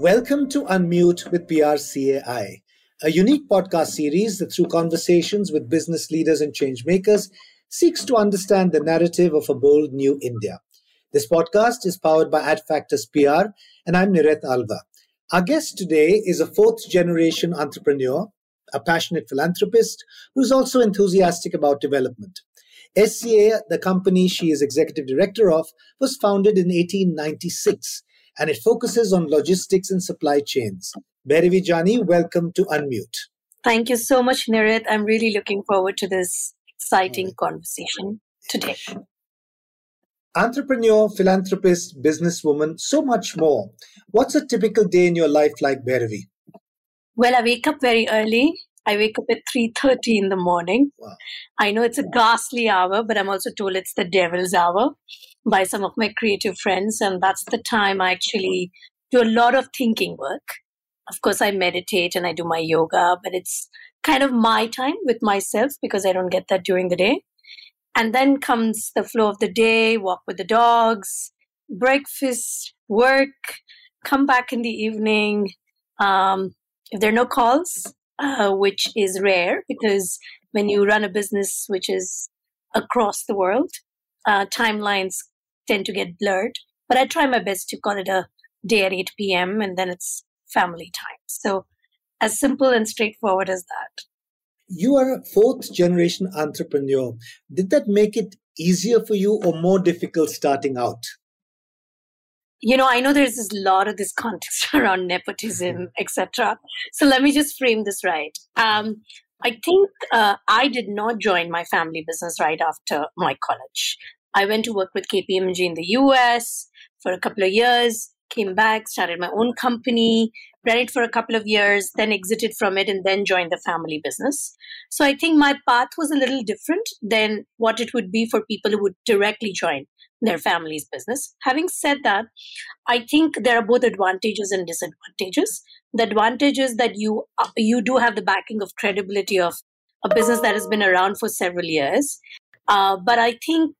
Welcome to Unmute with PRCAI, a unique podcast series that, through conversations with business leaders and change makers, seeks to understand the narrative of a bold new India. This podcast is powered by AdFactors PR, and I'm Niret Alva. Our guest today is a fourth generation entrepreneur, a passionate philanthropist who's also enthusiastic about development. SCA, the company she is executive director of, was founded in 1896 and it focuses on logistics and supply chains. Bhairavi Jani, welcome to Unmute. Thank you so much, Niret. I'm really looking forward to this exciting conversation today entrepreneur, philanthropist, businesswoman, so much more. What's a typical day in your life like, Bhairavi? Well, I wake up very early. I wake up at 3.30 in the morning. Wow. I know it's a ghastly hour, but I'm also told it's the devil's hour by some of my creative friends. And that's the time I actually do a lot of thinking work. Of course, I meditate and I do my yoga, but it's kind of my time with myself because I don't get that during the day. And then comes the flow of the day, walk with the dogs, breakfast, work, come back in the evening. Um, if there are no calls, uh, which is rare because when you run a business which is across the world, uh, timelines tend to get blurred. But I try my best to call it a day at 8 p.m. and then it's family time. So as simple and straightforward as that you are a fourth generation entrepreneur. Did that make it easier for you or more difficult starting out? You know, I know there's a lot of this context around nepotism, etc. So let me just frame this right. Um, I think uh, I did not join my family business right after my college. I went to work with KPMG in the US for a couple of years, came back, started my own company, ran it for a couple of years, then exited from it, and then joined the family business. So I think my path was a little different than what it would be for people who would directly join their family's business. Having said that, I think there are both advantages and disadvantages. The advantage is that you you do have the backing of credibility of a business that has been around for several years. Uh, but I think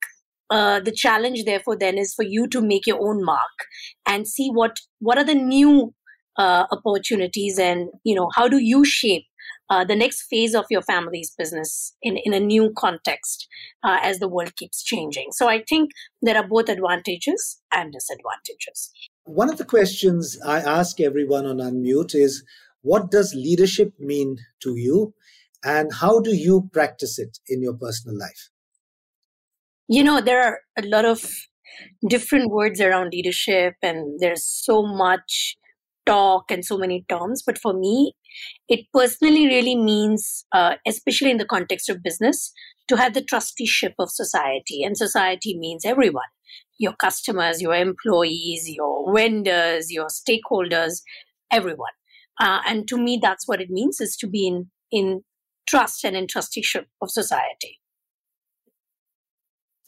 uh, the challenge therefore then is for you to make your own mark and see what what are the new uh, opportunities and you know how do you shape uh, the next phase of your family's business in, in a new context uh, as the world keeps changing. So I think there are both advantages and disadvantages. One of the questions I ask everyone on Unmute is what does leadership mean to you and how do you practice it in your personal life? You know, there are a lot of different words around leadership and there's so much talk and so many terms. But for me, it personally really means, uh, especially in the context of business, to have the trusteeship of society. And society means everyone your customers, your employees, your vendors, your stakeholders, everyone. Uh, and to me, that's what it means is to be in, in trust and in trusteeship of society.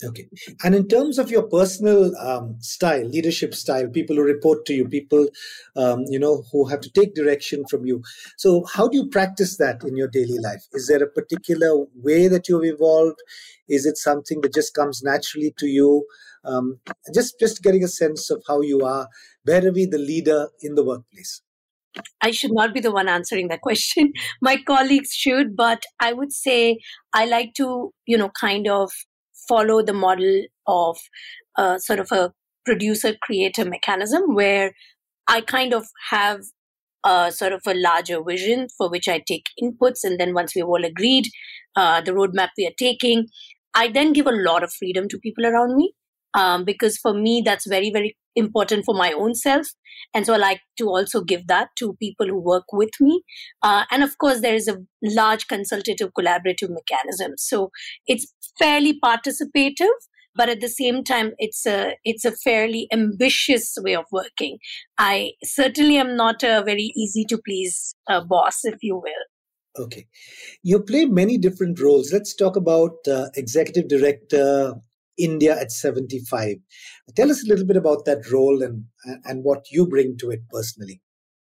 Okay. And in terms of your personal um, style, leadership style, people who report to you, people, um, you know, who have to take direction from you. So how do you practice that in your daily life? Is there a particular way that you've evolved? Is it something that just comes naturally to you? Um, just, just getting a sense of how you are, Bhairavi, the leader in the workplace. I should not be the one answering that question. My colleagues should, but I would say I like to, you know, kind of follow the model of uh, sort of a producer creator mechanism where I kind of have a sort of a larger vision for which I take inputs. And then once we've all agreed uh, the roadmap we are taking, I then give a lot of freedom to people around me. Um, because for me, that's very, very important for my own self. And so I like to also give that to people who work with me. Uh, and of course, there is a large consultative collaborative mechanism. So it's fairly participative, but at the same time, it's a, it's a fairly ambitious way of working. I certainly am not a very easy to please uh, boss, if you will. Okay. You play many different roles. Let's talk about uh, executive director, India at 75. Tell us a little bit about that role and, and what you bring to it personally.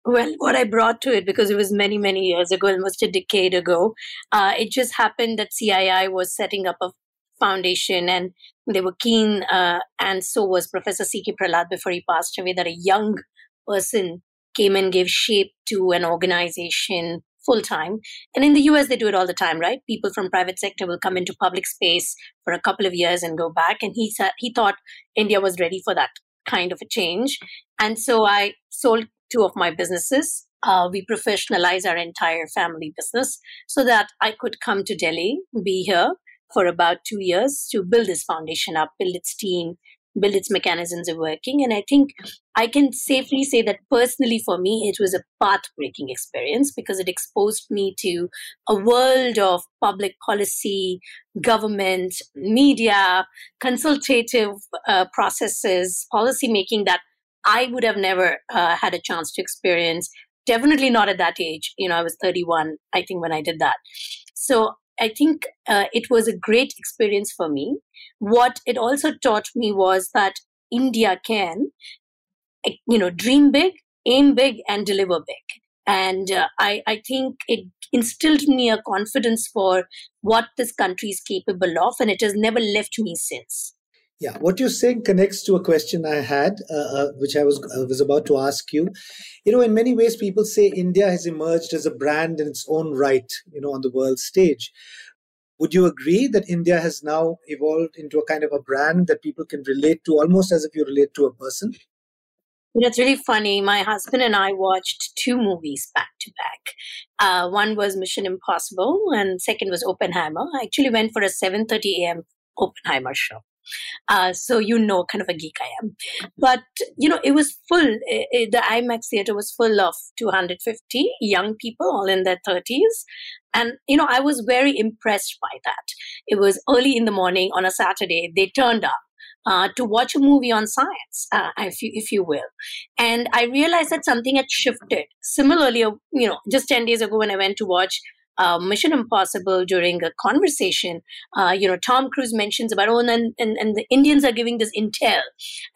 Well, what I brought to it, because it was many, many years ago, almost a decade ago, uh, it just happened that CII was setting up a foundation and they were keen, uh, and so was Professor C.K. Prahalad before he passed away, that a young person came and gave shape to an organization full time. And in the US, they do it all the time, right? People from private sector will come into public space for a couple of years and go back. And he said he thought India was ready for that kind of a change. And so I sold two of my businesses. Uh, we professionalized our entire family business so that I could come to Delhi, be here for about two years to build this foundation up, build its team, build its mechanisms of working. And I think I can safely say that personally for me, it was a path breaking experience because it exposed me to a world of public policy, government, media, consultative uh, processes, policy making that I would have never uh, had a chance to experience. Definitely not at that age. You know, I was 31, I think, when I did that. So I think uh, it was a great experience for me. What it also taught me was that India can, eh, you know, dream big, aim big, and deliver big. And uh, I, I think it instilled me a confidence for what this country is capable of, and it has never left me since. Yeah, what you're saying connects to a question I had, uh, uh, which I was uh, was about to ask you. You know, in many ways, people say India has emerged as a brand in its own right. You know, on the world stage. Would you agree that India has now evolved into a kind of a brand that people can relate to, almost as if you relate to a person? You know, it's really funny. My husband and I watched two movies back to back. Uh, one was Mission Impossible, and second was Oppenheimer. I actually went for a 7:30 a.m. Oppenheimer show. Uh, so you know, kind of a geek I am. But you know, it was full. It, it, the IMAX theater was full of 250 young people, all in their 30s, and you know, I was very impressed by that. It was early in the morning on a Saturday. They turned up. Uh, to watch a movie on science, uh, if you if you will, and I realized that something had shifted. Similarly, you know, just ten days ago when I went to watch uh, Mission Impossible during a conversation, uh, you know, Tom Cruise mentions about, oh, and, and, and the Indians are giving this intel.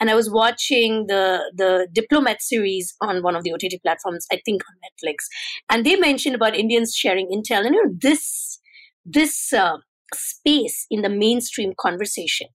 And I was watching the, the Diplomat series on one of the OTT platforms, I think on Netflix. And they mentioned about Indians sharing intel. And, you know, this, this, uh, space in the mainstream conversation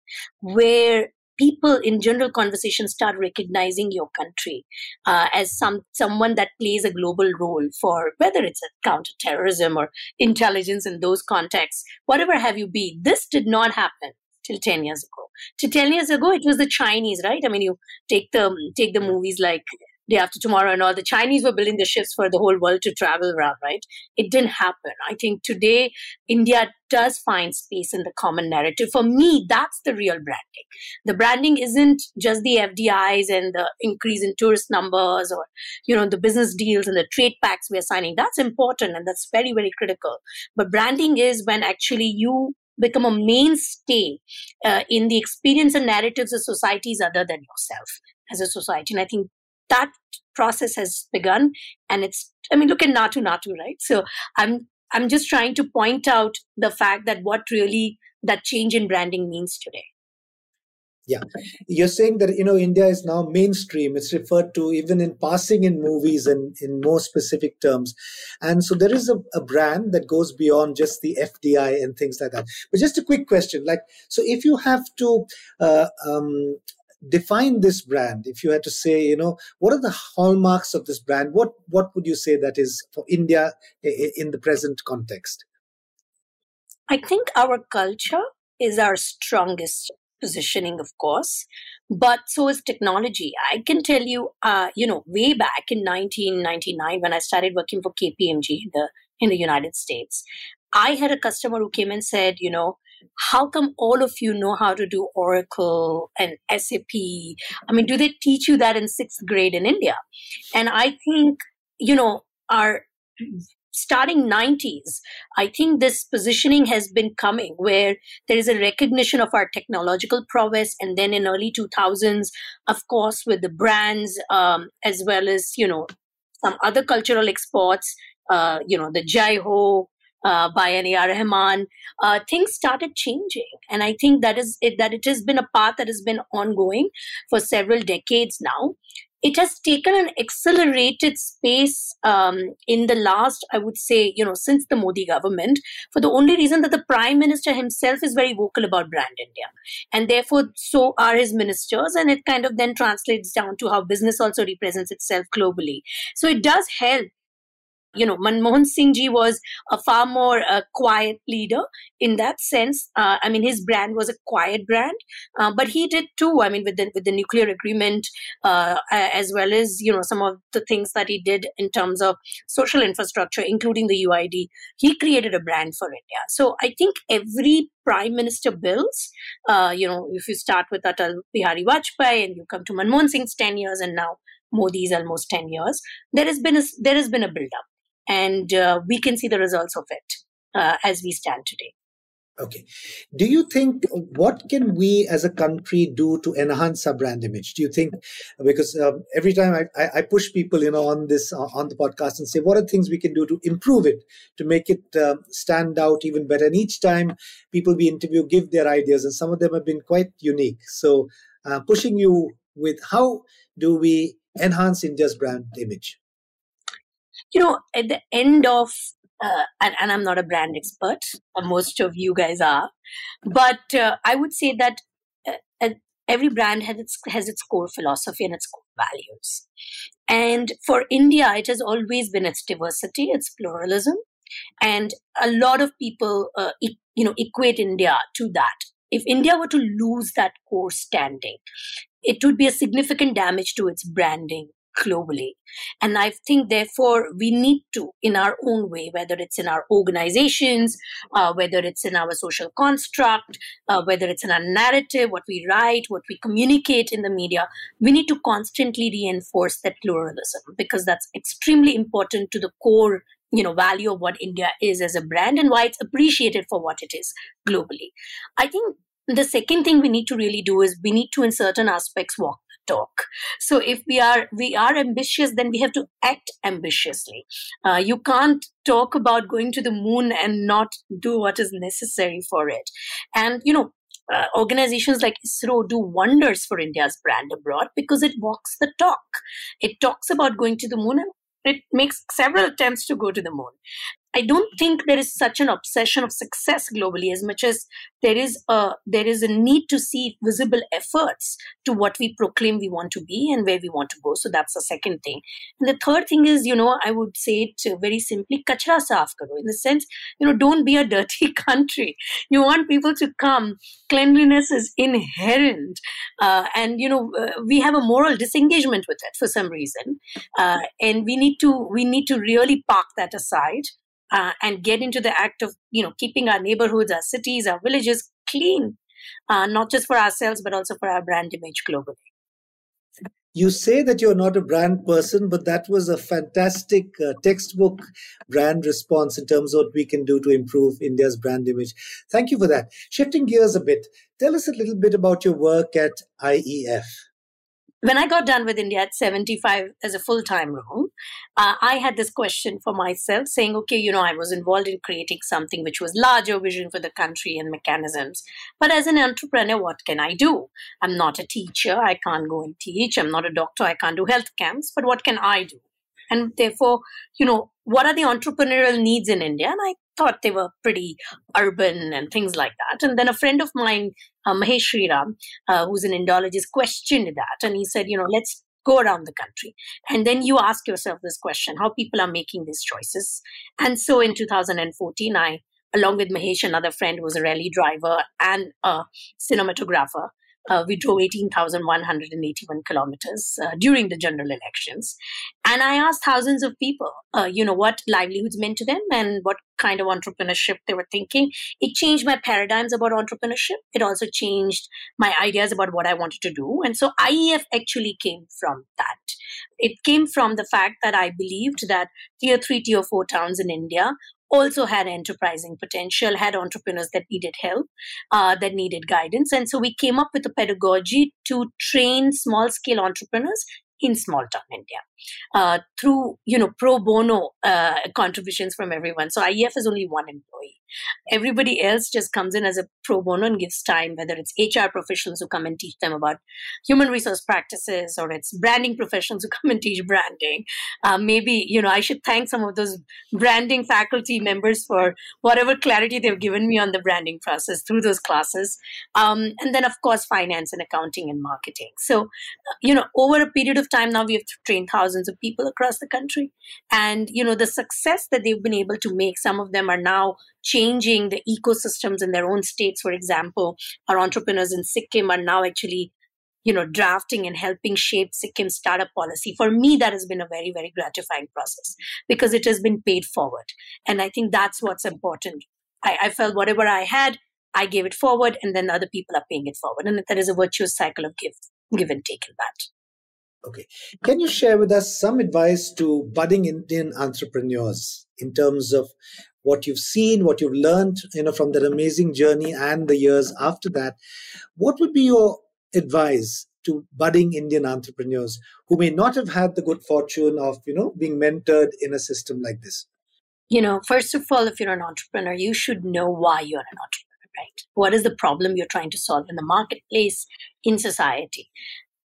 where people in general conversation start recognizing your country uh, as some someone that plays a global role for whether it's counterterrorism or intelligence in those contexts, whatever have you be. This did not happen till 10 years ago. Till 10 years ago, it was the Chinese, right? I mean, you take the take the movies like day after tomorrow and all the chinese were building the ships for the whole world to travel around right? It didn't happen. I think today india does find space in the common narrative. For me that's the real branding. The branding isn't just the fdis and the increase in tourist numbers or you know the business deals and the trade pacts we're signing. That's important and that's very very critical. But branding is when actually you become a mainstay uh, in the experience and narratives of societies other than yourself as a society. And I think that process has begun and it's i mean look at Naatu Naatu right? So i'm i'm just trying to point out the fact that what really that change in branding means today. Yeah. You're saying that you know india is now mainstream. It's referred to even in passing in movies and in more specific terms. And so there is a, a, brand that goes beyond just the fdi and things like that. But just a quick question like so if you have to uh, um, define this brand. If you had to say you know what are the hallmarks of this brand? What what would you say that is for india in the present context? I think our culture is our strongest positioning of course but so is technology. I can tell you uh, you know way back in 1999 when i started working for kpmg in the in the united states i had a customer who came and said you know how come all of you know how to do Oracle and SAP? I mean, do they teach you that in sixth grade in India? And I think, you know, our starting 90s, I think this positioning has been coming where there is a recognition of our technological prowess. And then in early 2000s, of course, with the brands, um, as well as, you know, some other cultural exports, uh, you know, the Jai Ho, uh, by an A.R. Rahman, uh, things started changing. And I think that is it, that it has been a path that has been ongoing for several decades now. it has taken an accelerated space um, in the last, I would say, you know, since the Modi government, for the only reason that the prime minister himself is very vocal about brand India. And therefore, so are his ministers. And it kind of then translates down to how business also represents itself globally. So it does help you know, Manmohan Singh ji was a far more uh, quiet leader in that sense. Uh, I mean, his brand was a quiet brand, uh, but he did too. I mean, with the with the nuclear agreement, uh, as well as you know some of the things that he did in terms of social infrastructure, including the UID, he created a brand for India. So I think every prime minister bills, uh, you know, if you start with Atal Bihari Vajpayee and you come to Manmohan Singh's ten years, and now Modi's almost 10 years, there has been a, there has been a build up and uh, we can see the results of it uh, as we stand today. Okay. Do you think what can we as a country do to enhance our brand image? Do you think because um, every time I, I, push people, you know, on this uh, on the podcast and say what are things we can do to improve it, to make it uh, stand out even better. And each time people we interview give their ideas, and some of them have been quite unique. So uh, pushing you with how do we enhance India's brand image? You know, at the end of, uh, and, and, I'm not a brand expert, uh, most of you guys are, but uh, I would say that uh, every brand has its has its core philosophy and its core values. And for India, it has always been its diversity, its pluralism, and a lot of people, uh, e- you know, equate India to that. If India were to lose that core standing, it would be a significant damage to its branding globally. And I think, therefore, we need to, in our own way, whether it's in our organizations, uh, whether it's in our social construct, uh, whether it's in our narrative, what we write, what we communicate in the media, we need to constantly reinforce that pluralism because that's extremely important to the core you know value of what india is as a brand and why it's appreciated for what it is globally i think the second thing we need to really do is we need to in certain aspects walk talk so if we are we are ambitious then we have to act ambitiously uh, you can't talk about going to the moon and not do what is necessary for it and you know uh, organizations like ISRO do wonders for India's brand abroad because it walks the talk. It talks about going to the moon and it makes several attempts to go to the moon. I don't think there is such an obsession of success globally as much as there is a there is a need to see visible efforts to what we proclaim we want to be and where we want to go. So that's the second thing. And the third thing is, you know, I would say it very simply, kachra saaf karo. In the sense, you know, don't be a dirty country. You want people to come. Cleanliness is inherent, uh, and you know, uh, we have a moral disengagement with it for some reason, uh, and we need to we need to really park that aside uh, and get into the act of you know keeping our neighborhoods our cities our villages clean uh, not just for ourselves but also for our brand image globally. You say that you're not a brand person but that was a fantastic uh, textbook brand response in terms of what we can do to improve india's brand image. Thank you for that. Shifting gears a bit tell us a little bit about your work at ief when I got done with India at 75 as a full time role, uh, I had this question for myself saying, okay, you know, I was involved in creating something which was larger vision for the country and mechanisms. But as an entrepreneur, what can I do? I'm not a teacher. I can't go and teach. I'm not a doctor. I can't do health camps. But what can I do? And therefore, you know, what are the entrepreneurial needs in India? And I thought they were pretty urban and things like that. And then a friend of mine, uh, Mahesh Sriram, uh, who's an Indologist, questioned that. And he said, you know, let's go around the country. And then you ask yourself this question how people are making these choices. And so in 2014, I, along with Mahesh, another friend who was a rally driver and a cinematographer, uh, we drove 18,181 kilometers uh, during the general elections. And I asked thousands of people, uh, you know, what livelihoods meant to them and what kind of entrepreneurship they were thinking. It changed my paradigms about entrepreneurship. It also changed my ideas about what I wanted to do. And so IEF actually came from that. It came from the fact that I believed that tier three, tier four towns in India also had enterprising potential, had entrepreneurs that needed help, uh, that needed guidance. And so we came up with a pedagogy to train small scale entrepreneurs in small town India uh, through, you know, pro bono uh, contributions from everyone. So IEF is only one employee. Everybody else just comes in as a pro bono and gives time, whether it's HR professionals who come and teach them about human resource practices or it's branding professionals who come and teach branding. Uh, maybe, you know, I should thank some of those branding faculty members for whatever clarity they've given me on the branding process through those classes. Um, and then, of course, finance and accounting and marketing. So, you know, over a period of time now, we have trained thousands of people across the country. And, you know, the success that they've been able to make, some of them are now changing the ecosystems in their own states. For example, our entrepreneurs in Sikkim are now actually you know drafting and helping shape Sikkim startup policy. For me, that has been a very very gratifying process because it has been paid forward, and I think that's what's important. I, I felt whatever I had, I gave it forward, and then other people are paying it forward, and there is a virtuous cycle of give give and take in that. Okay. Can you share with us some advice to budding Indian entrepreneurs in terms of what you've seen, what you've learned, you know, from that amazing journey and the years after that? What would be your advice to budding Indian entrepreneurs who may not have had the good fortune of, you know, being mentored in a system like this? You know, first of all, if you're an entrepreneur, you should know why you're an entrepreneur, right? What is the problem you're trying to solve in the marketplace, in society?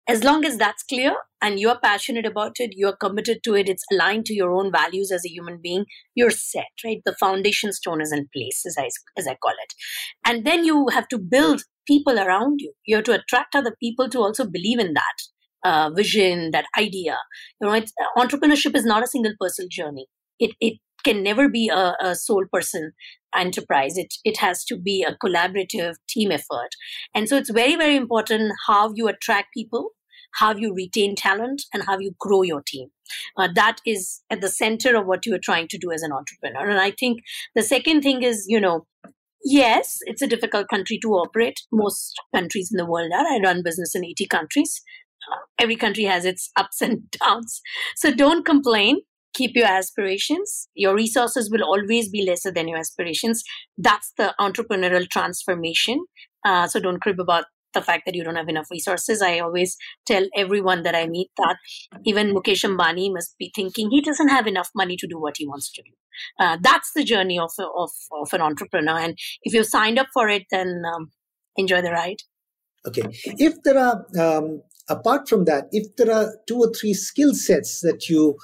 As long as that's clear and you're passionate about it, you're committed to it, it's aligned to your own values as a human being, you're set, right? The foundation stone is in place, as I, as I call it. And then you have to build people around you. You have to attract other people to also believe in that uh, vision, that idea. You know, entrepreneurship is not a single person journey. It, it can never be a, a sole person enterprise. It, it has to be a collaborative team effort. And so it's very, very important how you attract people, how you retain talent, and how you grow your team. Uh, that is at the center of what you are trying to do as an entrepreneur. And I think the second thing is, you know, yes, it's a difficult country to operate. Most countries in the world are. I run business in 80 countries. Uh, every country has its ups and downs. So don't complain keep your aspirations. Your resources will always be lesser than your aspirations. That's the entrepreneurial transformation. Uh, so don't crib about the fact that you don't have enough resources. I always tell everyone that I meet that even Mukesh Ambani must be thinking he doesn't have enough money to do what he wants to do. Uh, that's the journey of, of, of an entrepreneur. And if you've signed up for it, then um, enjoy the ride. Okay. If there are, um, apart from that, if there are two or three skill sets that you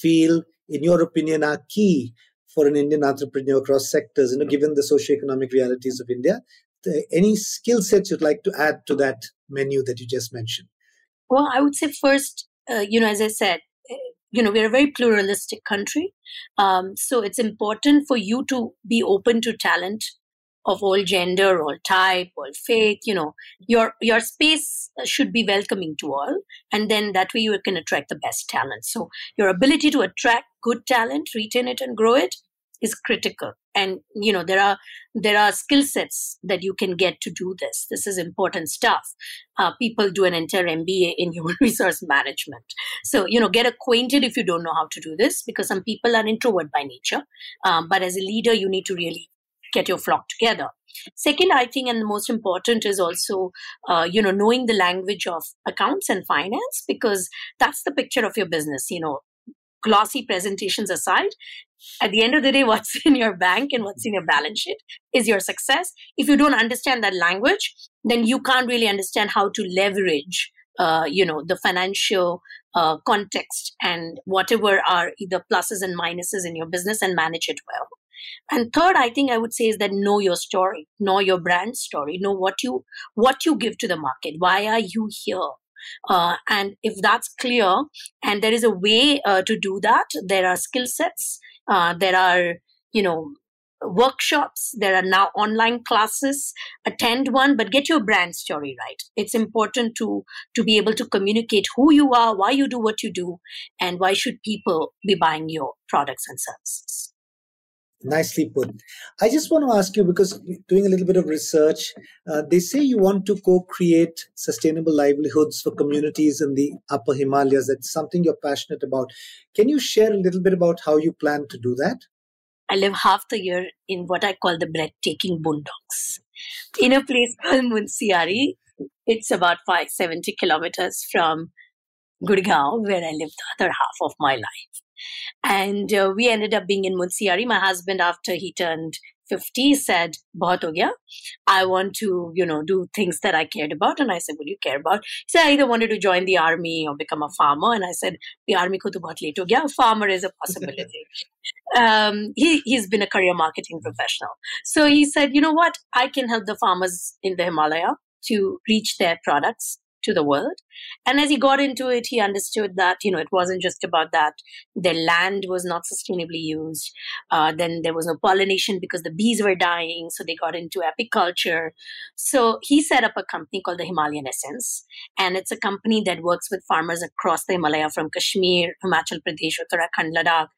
feel, in your opinion, are key for an Indian entrepreneur across sectors, you know, given the socio-economic realities of India? Any skill sets you'd like to add to that menu that you just mentioned? Well, I would say first, uh, you know, as I said, eh, you know, we're a very pluralistic country. Um, so it's important for you to be open to talent of all gender, all type, all faith. You know, your your space should be welcoming to all, and then that way you can attract the best talent. So your ability to attract good talent, retain it, and grow it is critical. And you know there are there are skill sets that you can get to do this. This is important stuff. Uh, people do an entire MBA in human resource management. So you know get acquainted if you don't know how to do this because some people are introvert by nature. Um, but as a leader, you need to really get your flock together. Second i think and the most important is also uh, you know knowing the language of accounts and finance because that's the picture of your business you know. Glossy presentations aside at the end of the day what's in your bank and what's in your balance sheet is your success. If you don't understand that language then you can't really understand how to leverage uh, you know the financial uh, context and whatever are either pluses and minuses in your business and manage it well and third i think i would say is that know your story know your brand story know what you what you give to the market. Why are you here? Uh, and if that's clear and there is a way uh, to do that there are skill sets uh, there are you know workshops there are now online classes attend one but get your brand story right. It's important to to be able to communicate who you are why you do what you do and why should people be buying your products and services Nicely put. I just want to ask you because doing a little bit of research, uh, they say you want to co create sustainable livelihoods for communities in the upper Himalayas. That's something you're passionate about. Can you share a little bit about how you plan to do that? I live half the year in what I call the breathtaking boondocks. In a place called Munsiari, it's about 570 kilometers from Gurgaon, where I live the other half of my life. And uh, we ended up being in Munsiari. My husband, after he turned 50 said, Bahut ho gaya. I want to, you know, do things that I cared about. And I said, What do you care about? He said, I either wanted to join the army or become a farmer. And I said, The army ko to bahut late ho gaya. Farmer is a possibility. um, he, he's been a career marketing professional. So he said, You know what? I can help the farmers in the Himalaya to reach their products to the world. And as he got into it, he understood that, you know, it wasn't just about that. Their land was not sustainably used. Uh, then there was no pollination because the bees were dying. So they got into apiculture. So he set up a company called the Himalayan Essence. And it's a company that works with farmers across the Himalaya from Kashmir, Himachal Pradesh, Uttarakhand, Ladakh,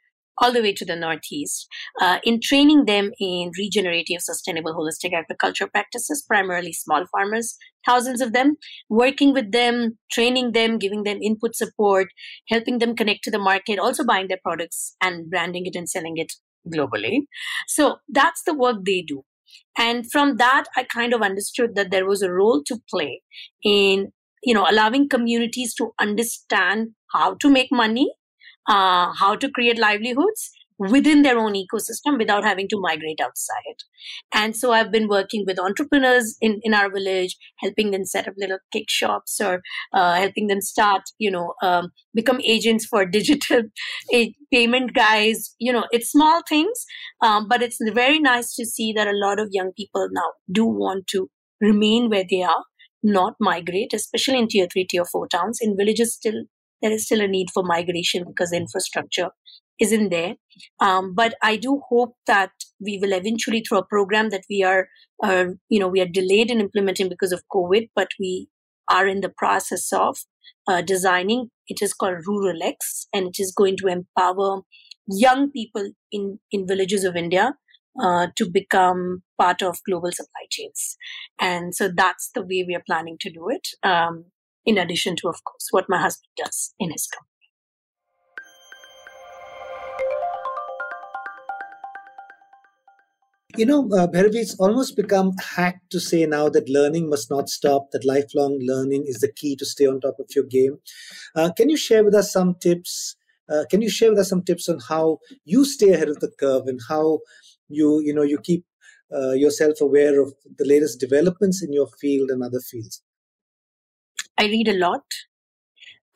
all the way to the northeast uh, in training them in regenerative sustainable holistic agriculture practices primarily small farmers thousands of them working with them training them giving them input support helping them connect to the market also buying their products and branding it and selling it globally. So that's the work they do. And from that i kind of understood that there was a role to play in you know allowing communities to understand how to make money uh, how to create livelihoods within their own ecosystem without having to migrate outside. And so I've been working with entrepreneurs in, in our village, helping them set up little cake shops or uh, helping them start, you know, um, become agents for digital payment guys. You know, it's small things, um, but it's very nice to see that a lot of young people now do want to remain where they are, not migrate, especially in tier three, tier four towns. In villages, still there is still a need for migration because the infrastructure isn't there. Um, but I do hope that we will eventually, through a program that we are, uh, you know, we are delayed in implementing because of COVID, but we are in the process of uh, designing. It is called Rural X, and it is going to empower young people in in villages of India uh, to become part of global supply chains. And so that's the way we are planning to do it. Um, in addition to, of course, what my husband does in his company. You know, uh, it's almost become hack to say now that learning must not stop, that lifelong learning is the key to stay on top of your game. Uh, can you share with us some tips? Uh, can you share with us some tips on how you stay ahead of the curve and how you, you know, you keep uh, yourself aware of the latest developments in your field and other fields? I read a lot.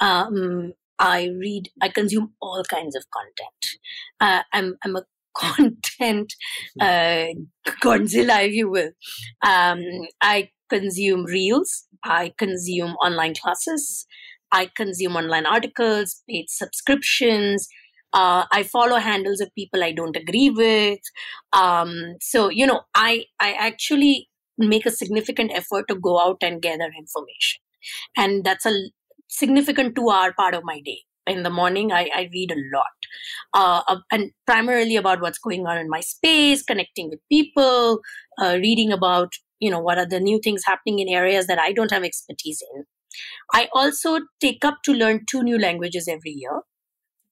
Um, I read, I consume all kinds of content. Uh, I'm, I'm a content uh, Godzilla, if you will. Um, I consume reels. I consume online classes. I consume online articles, paid subscriptions. Uh, I follow handles of people I don't agree with. Um, so you know, I I actually make a significant effort to go out and gather information and that's a significant two hour part of my day. In the morning i, I read a lot. Uh, and primarily about what's going on in my space connecting with people uh, reading about you know what are the new things happening in areas that i don't have expertise in. I also take up to learn two new languages every year.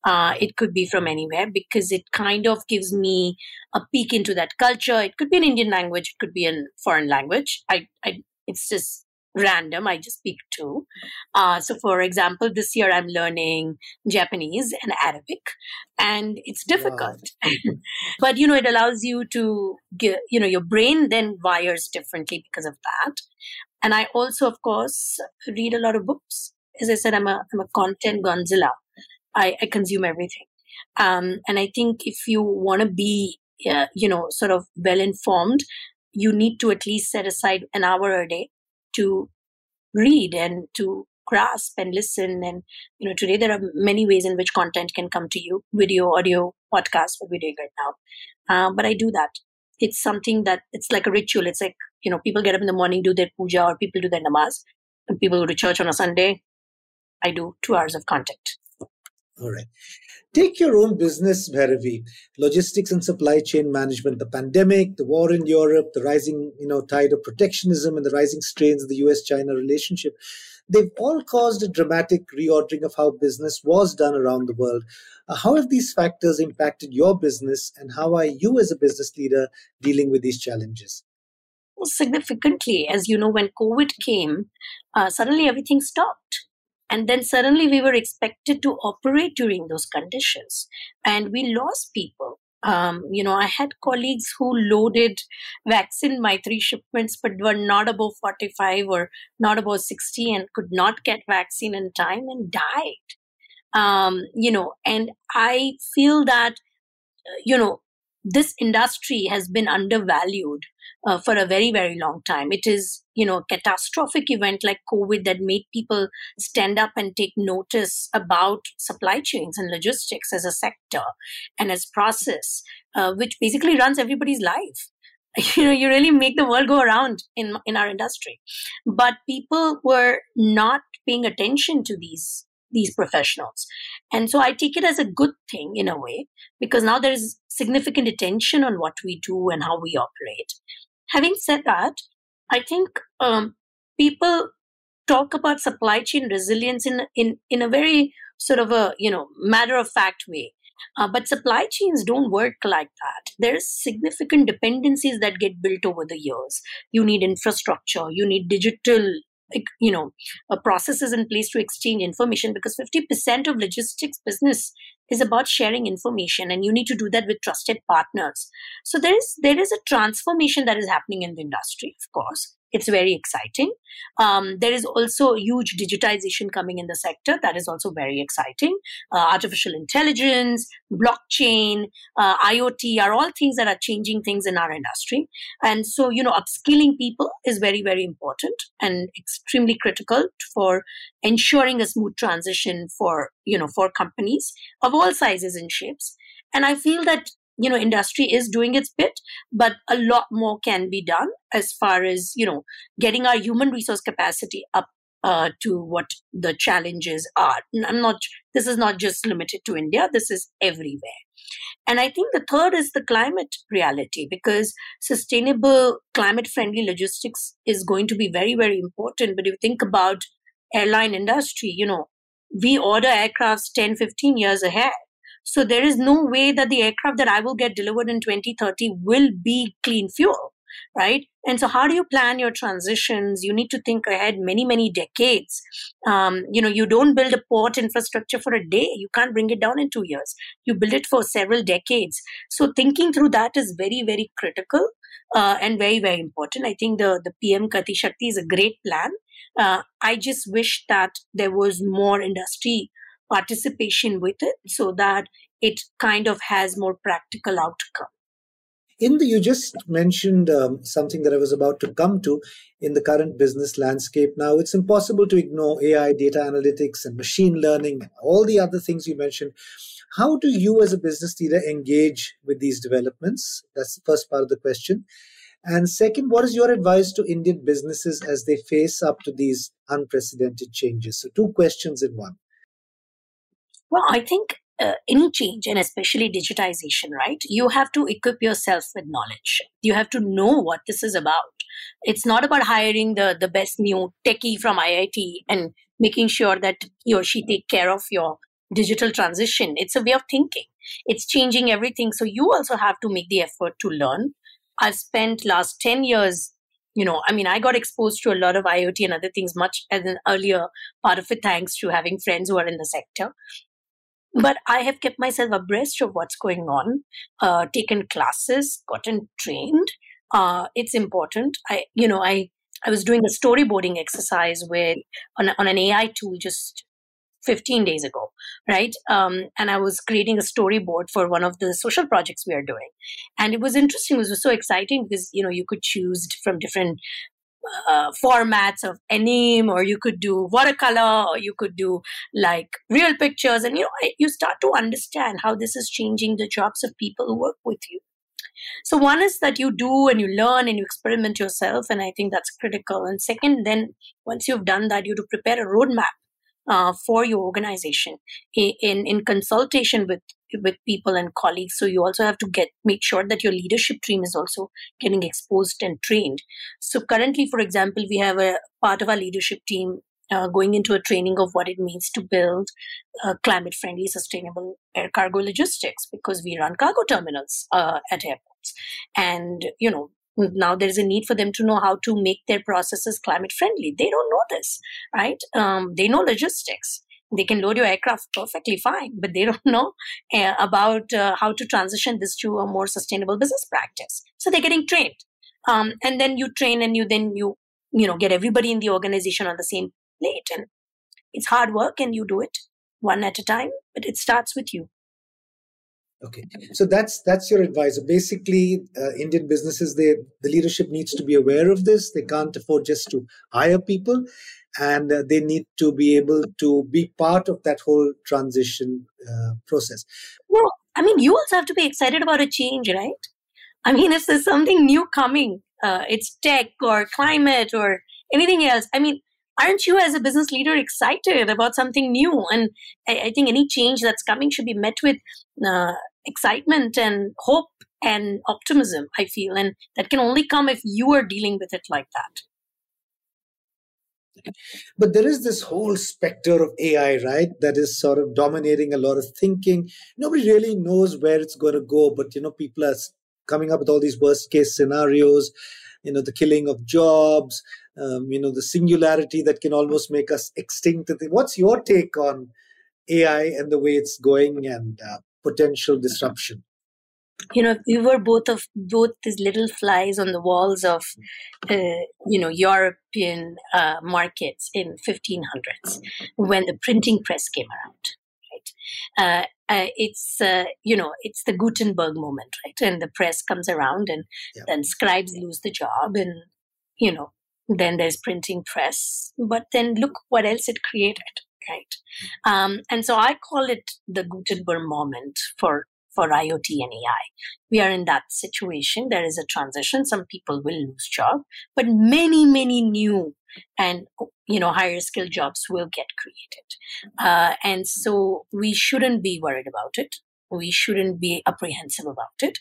Uh, it could be from anywhere because it kind of gives me a peek into that culture. It could be an Indian language, it could be a foreign language. I, I it's just random i just speak to uh, so for example this year i'm learning japanese and arabic and it's difficult. Wow. but you know it allows you to get you know your brain then wires differently because of that. And i also of course read a lot of books. As i said i'm a, I'm a content Godzilla I, I consume everything. Um, and i think if you want to be uh, you know sort of well informed you need to at least set aside an hour a day to read and to grasp and listen and you know today there are many ways in which content can come to you video audio podcast what we're doing right now. Um, but i do that. It's something that it's like a ritual. It's like you know people get up in the morning do their puja or people do their namaz. And people go to church on a sunday. I do two hours of content all right Take your own business, Bhairavi. Logistics and supply chain management, the pandemic, the war in Europe, the rising you know, tide of protectionism, and the rising strains of the US China relationship. They've all caused a dramatic reordering of how business was done around the world. Uh, how have these factors impacted your business, and how are you, as a business leader, dealing with these challenges? Well, significantly. As you know, when COVID came, uh, suddenly everything stopped and then suddenly we were expected to operate during those conditions. And we lost people. Um, you know, I had colleagues who loaded vaccine Maitri shipments but were not above 45 or not above 60 and could not get vaccine in time and died. Um, you know, and I feel that, uh, you know, this industry has been undervalued uh, for a very very long time. It is you know a catastrophic event like covid that made people stand up and take notice about supply chains and logistics as a sector and as process uh, which basically runs everybody's life. You know you really make the world go around in in our industry. But people were not paying attention to these these professionals. And so I take it as a good thing in a way, because now there is significant attention on what we do and how we operate. Having said that, I think um, people talk about supply chain resilience in, in, in a very sort of a, you know, matter of fact way. Uh, but supply chains don't work like that. There's significant dependencies that get built over the years. You need infrastructure, you need digital you know uh, processes in place to exchange information because 50% of logistics business is about sharing information and you need to do that with trusted partners. So there is there is a transformation that is happening in the industry of course it's very exciting. Um, there is also huge digitization coming in the sector. That is also very exciting. Uh, artificial intelligence, blockchain, uh, IoT are all things that are changing things in our industry. And so, you know, upskilling people is very, very important and extremely critical for ensuring a smooth transition for, you know, for companies of all sizes and shapes. And I feel that you know industry is doing its bit but a lot more can be done as far as you know getting our human resource capacity up uh, to what the challenges are. I'm not this is not just limited to india this is everywhere. And i think the third is the climate reality because sustainable climate friendly logistics is going to be very very important. But if you think about airline industry you know we order aircrafts 10 15 years ahead so there is no way that the aircraft that I will get delivered in 2030 will be clean fuel, right? And so how do you plan your transitions? You need to think ahead many, many decades. Um, you know, you don't build a port infrastructure for a day. You can't bring it down in two years. You build it for several decades. So thinking through that is very, very critical. Uh, and very very important. I think the the PM Gati Shakti is a great plan. Uh, I just wish that there was more industry participation with it so that it kind of has more practical outcome. In the, you just mentioned um, something that I was about to come to in the current business landscape. Now, it's impossible to ignore AI, data analytics, and machine learning, and all the other things you mentioned. How do you, as a business leader, engage with these developments? That's the first part of the question. And second, what is your advice to Indian businesses as they face up to these unprecedented changes? So, two questions in one. Well, I think uh, any change and especially digitization, right? You have to equip yourself with knowledge. You have to know what this is about. It's not about hiring the, the best new techie from IIT and making sure that he or she take care of your digital transition. It's a way of thinking. It's changing everything. So you also have to make the effort to learn. I've spent last 10 years you know, I mean, I got exposed to a lot of IoT and other things much as an earlier part of it, thanks to having friends who are in the sector but I have kept myself abreast of what's going on, uh, taken classes, gotten trained. Uh, it's important. I, you know, I, I was doing a storyboarding exercise with on, on an AI tool just 15 days ago, right? Um, and I was creating a storyboard for one of the social projects we are doing. And it was interesting. It was so exciting because, you know, you could choose from different uh, formats of anime or you could do watercolor or you could do like real pictures. And you know you start to understand how this is changing the jobs of people who work with you. So one is that you do and you learn and you experiment yourself and i think that's critical. And second then once you've done that you to prepare a roadmap uh, for your organization in in consultation with with people and colleagues. So you also have to get make sure that your leadership team is also getting exposed and trained. So currently for example we have a part of our leadership team uh, going into a training of what it means to build uh, climate friendly sustainable air cargo logistics because we run cargo terminals uh, at airports. And you know now there's a need for them to know how to make their processes climate friendly they don't know this right um, they know logistics they can load your aircraft perfectly fine, but they don't know uh, about uh, how to transition this to a more sustainable business practice. So they're getting trained. Um, and then you train and you then you, you know, get everybody in the organization on the same plate. And it's hard work and you do it one at a time, but it starts with you. Okay, so that's that's your advice. Basically, uh, Indian businesses, they the leadership needs to be aware of this. They can't afford just to hire people, and uh, they need to be able to be part of that whole transition uh, process. Well, I mean, you also have to be excited about a change, right? I mean, if there's something new coming, uh, it's tech or climate or anything else. I mean, aren't you as a business leader excited about something new? And I, I think any change that's coming should be met with uh, excitement and hope and optimism, I feel. And that can only come if you are dealing with it like that. But there is this whole specter of AI, right? That is sort of dominating a lot of thinking. Nobody really knows where it's going to go, but you know, people are coming up with all these worst case scenarios. You know, the killing of jobs. Um, you know, the singularity that can almost make us extinct. What's your take on AI and the way it's going and uh, potential disruption? you know we were both of both these little flies on the walls of uh, you know european uh, markets in 1500s when the printing press came around right uh, uh it's uh, you know it's the gutenberg moment right and the press comes around and yeah. then scribes lose the job and you know then there's printing press but then look what else it created right um, and so i call it the gutenberg moment for for IoT and AI. We are in that situation. There is a transition. Some people will lose job, but many, many new and you know higher skill jobs will get created. Uh, and so we shouldn't be worried about it. We shouldn't be apprehensive about it.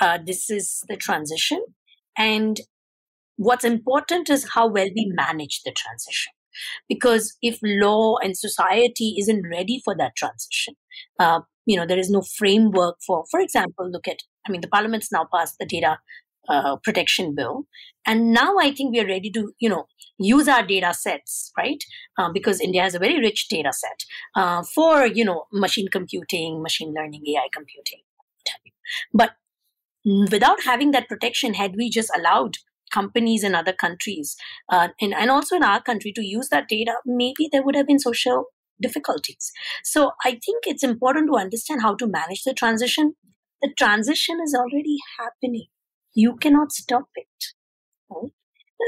Uh, this is the transition, and what's important is how well we manage the transition because if law and society isn't ready for that transition uh, you know there is no framework for for example look at i mean the parliament's now passed the data uh, protection bill. And now i think we are ready to you know use our data sets right? Uh, because india has a very rich data set uh, for you know machine computing machine learning ai computing but without having that protection had we just allowed companies in other countries uh, and, and also in our country to use that data maybe there would have been social difficulties. So I think it's important to understand how to manage the transition. The transition is already happening. You cannot stop it. Right?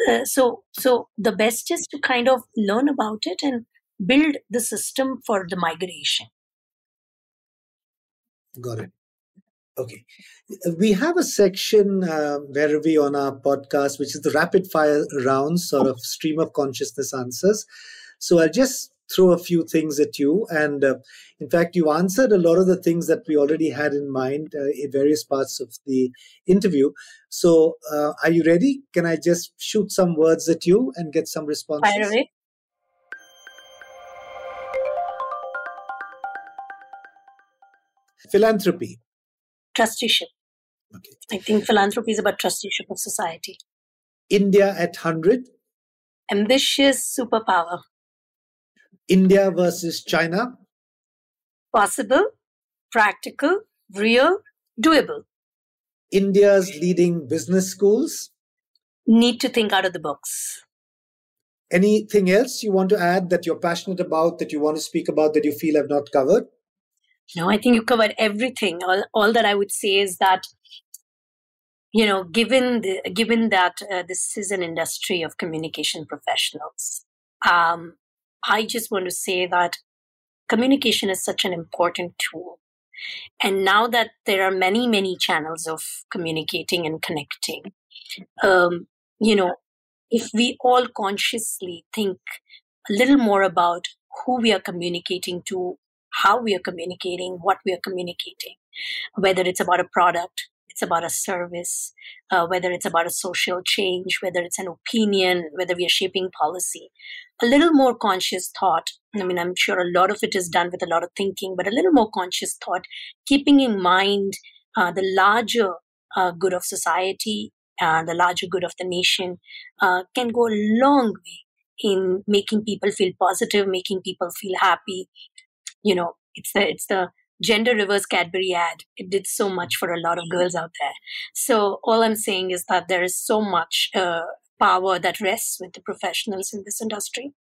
Uh, so, so the best is to kind of learn about it and build the system for the migration. Got it. Okay. We have a section uh, where we on our podcast, which is the rapid fire rounds, sort of stream of consciousness answers. So I'll just throw a few things at you. And uh, in fact, you answered a lot of the things that we already had in mind uh, in various parts of the interview. So, uh, are you ready? Can I just shoot some words at you and get some responses? Fire away. Philanthropy. Trusteeship. Okay. I think philanthropy is about trusteeship of society. India at 100. Ambitious superpower. India versus China? Possible, practical, real, doable. India's leading business schools? Need to think out of the box. Anything else you want to add that you're passionate about, that you want to speak about, that you feel I've not covered? No, I think you covered everything. All, all that I would say is that you know given the, given that uh, this is an industry of communication professionals um, I just want to say that communication is such an important tool. And now that there are many, many channels of communicating and connecting, um, you know, if we all consciously think a little more about who we are communicating to, how we are communicating, what we are communicating, whether it's about a product, it's about a service, uh, whether it's about a social change, whether it's an opinion, whether we are shaping policy. A little more conscious thought. I mean, I'm sure a lot of it is done with a lot of thinking, but a little more conscious thought, keeping in mind uh, the larger uh, good of society, uh, the larger good of the nation, uh, can go a long way in making people feel positive, making people feel happy. You know, it's the it's the gender reverse Cadbury ad. It did so much for a lot of girls out there. So all I'm saying is that there is so much uh, power that rests with the professionals in this industry,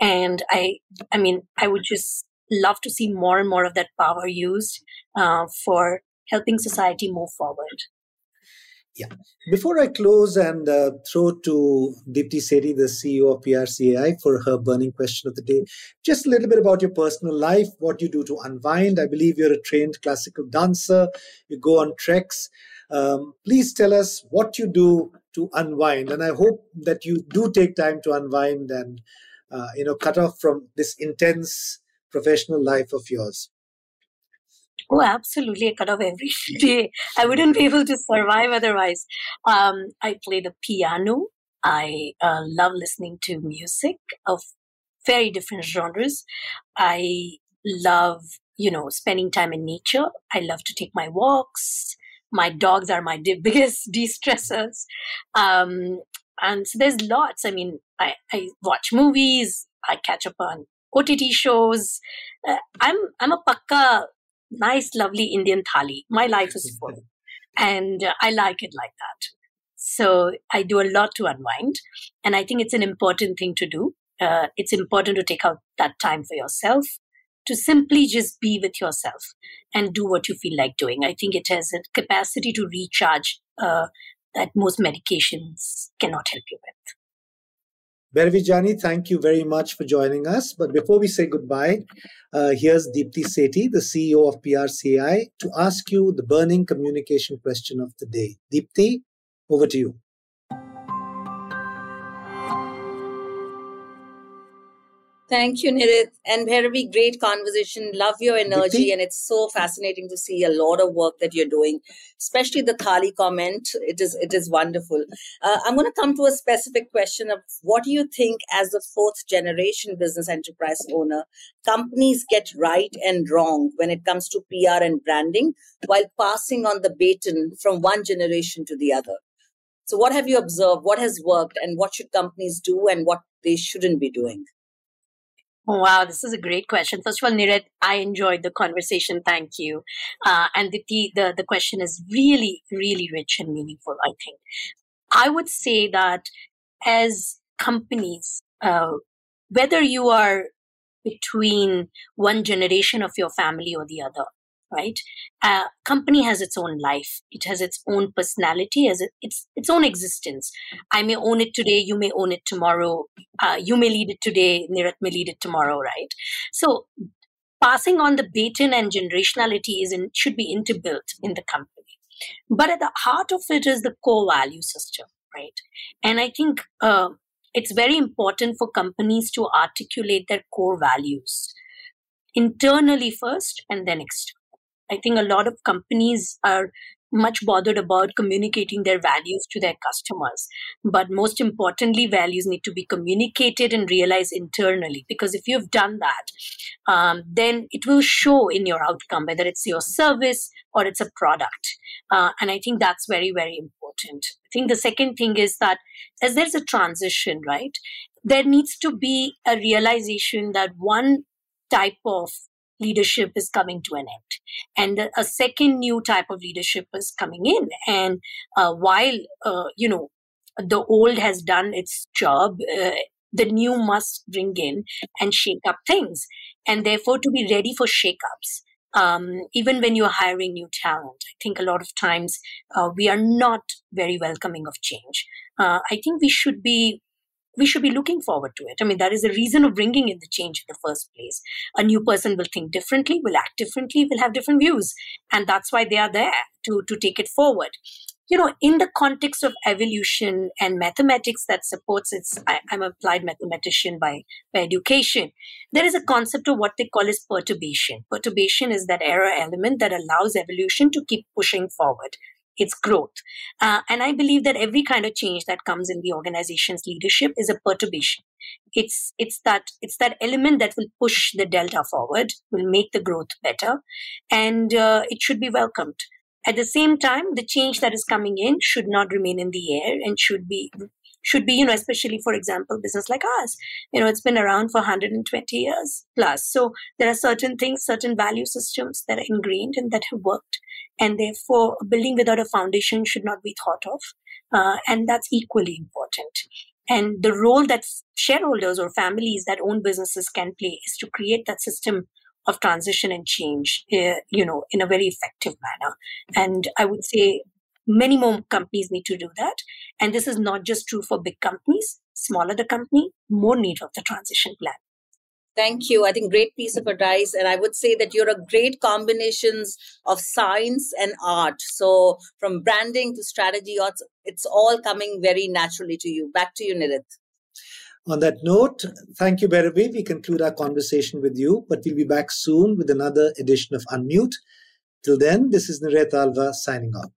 and I I mean I would just love to see more and more of that power used uh, for helping society move forward. Yeah. Before I close and uh, throw to Deepti Sethi, the CEO of PRCAI, for her burning question of the day, just a little bit about your personal life, what you do to unwind. I believe you're a trained classical dancer, you go on treks. Um, please tell us what you do to unwind. And I hope that you do take time to unwind and, uh, you know, cut off from this intense professional life of yours. Oh, absolutely. I cut off every day. I wouldn't be able to survive otherwise. Um, I play the piano. I uh, love listening to music of very different genres. I love, you know, spending time in nature. I love to take my walks. My dogs are my biggest de-stressors. Um, and so there's lots. I mean, I, I watch movies. I catch up on OTT shows. Uh, I'm I'm a pakka nice, lovely Indian thali. My life is full. And I like it like that. So I do a lot to unwind. And I think it's an important thing to do. Uh, it's important to take out that time for yourself, to simply just be with yourself and do what you feel like doing. I think it has a capacity to recharge uh, that most medications cannot help you with. Bhairavi Jani, thank you very much for joining us. But before we say goodbye, uh, here's Deepti Sethi, the CEO of PRCI, to ask you the burning communication question of the day. Deepti, over to you. Thank you, Niret. And Bhairavi, great conversation. Love your energy. And it's so fascinating to see a lot of work that you're doing, especially the Thali comment. It is, it is wonderful. Uh, I'm going to come to a specific question of what do you think as the fourth generation business enterprise owner, companies get right and wrong when it comes to PR and branding while passing on the baton from one generation to the other? So what have you observed? What has worked and what should companies do and what they shouldn't be doing? Wow, this is a great question. First of all, Niret, I enjoyed the conversation. Thank you. Uh, and the, the the question is really, really rich and meaningful. I think I would say that as companies, uh, whether you are between one generation of your family or the other, right? A company has its own life. It has its own personality, as its its own existence. I may own it today. You may own it tomorrow. Uh, you may lead it today. Niret may lead it tomorrow, right? So passing on the baton and generationality is in, should be interbuilt in the company. But at the heart of it is the core value system, right? And I think uh, it's very important for companies to articulate their core values internally first and then externally. I think a lot of companies are much bothered about communicating their values to their customers. But most importantly, values need to be communicated and realized internally. Because if you've done that, um, then it will show in your outcome, whether it's your service or it's a product. Uh, and I think that's very, very important. I think the second thing is that as there's a transition, right, there needs to be a realization that one type of leadership is coming to an end. And a second new type of leadership is coming in. And uh, while uh, you know the old has done its job uh, the new must bring in and shake up things. And therefore to be ready for shakeups um, even when you're hiring new talent. I think a lot of times uh, we are not very welcoming of change. Uh, i think we should be we should be looking forward to it. I mean, that is the reason of bringing in the change in the first place. A new person will think differently, will act differently, will have different views. And that's why they are there to, to take it forward. You know, in the context of evolution and mathematics that supports its, I, am an applied mathematician by, by education. There is a concept of what they call as perturbation. Perturbation is that error element that allows evolution to keep pushing forward its growth. Uh, and I believe that every kind of change that comes in the organization's leadership is a perturbation. It's it's that it's that element that will push the delta forward, will make the growth better, and uh, it should be welcomed. At the same time, the change that is coming in should not remain in the air and should be should be, you know, especially for example, business like ours. You know, it's been around for 120 years plus. So there are certain things, certain value systems that are ingrained and that have worked. And therefore, a building without a foundation should not be thought of. Uh, and that's equally important. And the role that shareholders or families that own businesses can play is to create that system of transition and change, uh, you know, in a very effective manner. And I would say many more companies need to do that. And this is not just true for big companies. Smaller the company, more need of the transition plan. Thank you. I think great piece of advice. And I would say that you're a great combinations of science and art. So from branding to strategy, it's all coming very naturally to you. Back to you, Niret. On that note, thank you, Bhairavi. We conclude our conversation with you, but we'll be back soon with another edition of Unmute. Till then, this is Niret Alva signing off.